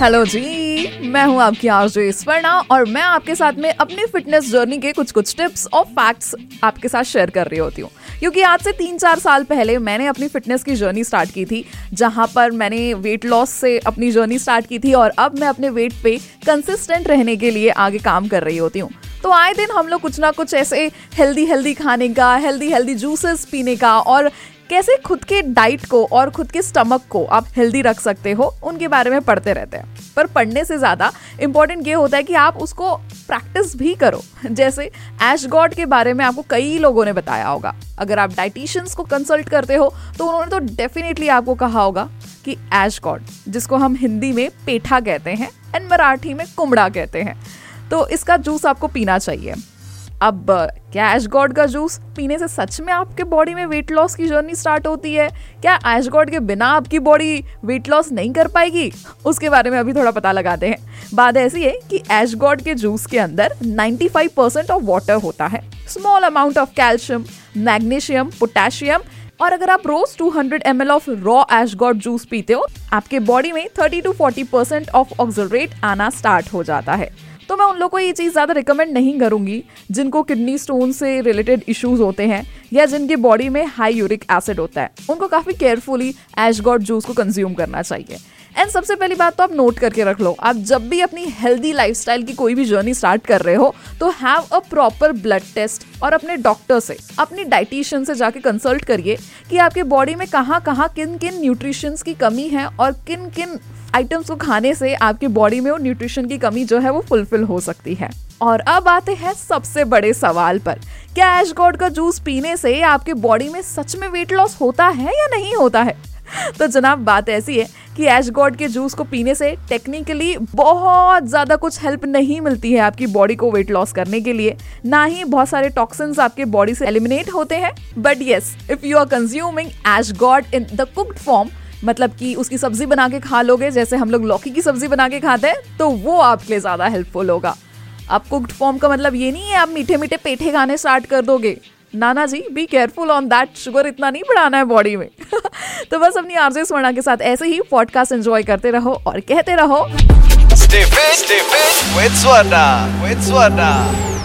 Hello जी, मैं हूँ आपकी आरजे स्वर्णा और मैं आपके साथ में अपनी फिटनेस जर्नी के कुछ कुछ टिप्स और फैक्ट्स आपके साथ शेयर कर रही होती हूँ। क्योंकि आज से तीन चार साल पहले मैंने अपनी फिटनेस की जर्नी स्टार्ट की थी, जहाँ पर मैंने वेट लॉस से अपनी जर्नी स्टार्ट की थी और अब मैं अपने वेट पे कंसिस्टेंट रहने के लिए आगे काम कर रही होती हूँ। तो आए दिन हम लोग कुछ ना कुछ ऐसे हेल्दी हेल्दी खाने का हेल्दी हेल्दी जूसेस पीने का और कैसे खुद के डाइट को और खुद के स्टमक को आप हेल्दी रख सकते हो, उनके बारे में पढ़ते रहते हैं। पर पढ़ने से ज़्यादा इम्पोर्टेंट ये होता है कि आप उसको प्रैक्टिस भी करो। जैसे एश गॉड के बारे में आपको कई लोगों ने बताया होगा। अगर आप डाइटिशियंस को कंसल्ट करते हो तो उन्होंने तो डेफिनेटली आपको कहा होगा कि एश गॉड जिसको हम हिंदी में पेठा कहते हैं एंड मराठी में कुमड़ा कहते हैं। तो इसका जूस आपको पीना चाहिए। अब, क्या गॉड का जूस पीने से सच में आपके बॉडी में वेट लॉस की जर्नी स्टार्ट होती है? क्या एश गॉड के बिना आपकी बॉडी वेट लॉस नहीं कर पाएगी? उसके बारे में अभी थोड़ा पता लगाते हैं। बात ऐसी है कि एश गॉड के जूस के अंदर 95 परसेंट ऑफ़ वाटर होता है। Small amount of calcium magnesium potassium और अगर आप रोज 200 hundred M of raw ash gourd juice पीते हो, आपके बॉडी में 30 टू 40 परसेंट ऑफ़ ऑक्सलरेट आना स्टार्ट हो जाता है। तो मैं उन लोगों को ये चीज़ ज़्यादा रिकमेंड नहीं करूँगी, जिनको किडनी स्टोन से रिलेटेड इश्यूज़ होते हैं या जिनके बॉडी में हाई यूरिक एसिड होता है। उनको काफ़ी केयरफुली एश गॉड जूस को कंज्यूम करना चाहिए। एंड सबसे पहली बात तो आप नोट करके रख लो, आप जब भी अपनी हेल्दी लाइफस्टाइल की कोई भी जर्नी स्टार्ट कर रहे हो तो have a proper blood test और अपने डॉक्टर से, अपनी डाइटिशियन से जाके कंसल्ट करिए कि आपके बॉडी में कहाँ कहाँ किन किन न्यूट्रिशंस की कमी है और किन किन आइटम्स को खाने से आपकी बॉडी में वो न्यूट्रिशन की कमी जो है वो फुलफिल हो सकती है। और अब आते हैं सबसे बड़े सवाल पर। क्या एश गॉड का जूस पीने से आपके बॉडी में सच में वेट लॉस होता है या नहीं होता है? तो जनाब, बात ऐसी है कि एश गॉड के जूस को पीने से टेक्निकली बहुत ज़्यादा कुछ हेल्प नहीं मिलती है आपकी बॉडी को वेट लॉस करने के लिए। ना ही बहुत सारे टॉक्सिन्स आपके बॉडी से एलिमिनेट होते हैं। But yes if you are consuming ash gourd in the cooked form मतलब कि उसकी सब्ज़ी बना के खा लोगे, जैसे हम लोग लौकी की सब्ज़ी बना के खाते हैं तो वो आपके लिए ज़्यादा हेल्पफुल होगा अब कुक्ड फॉर्म का मतलब ये नहीं है, आप मीठे मीठे पेठे खाने स्टार्ट कर दोगे नाना जी be careful on that sugar इतना नहीं बढ़ाना है बॉडी में तो बस अपनी आरजे स्वर्णा के साथ ऐसे ही पॉडकास्ट एंजॉय करते रहो और कहते रहो, Stay fit. Stay fit with Swarna. With Swarna.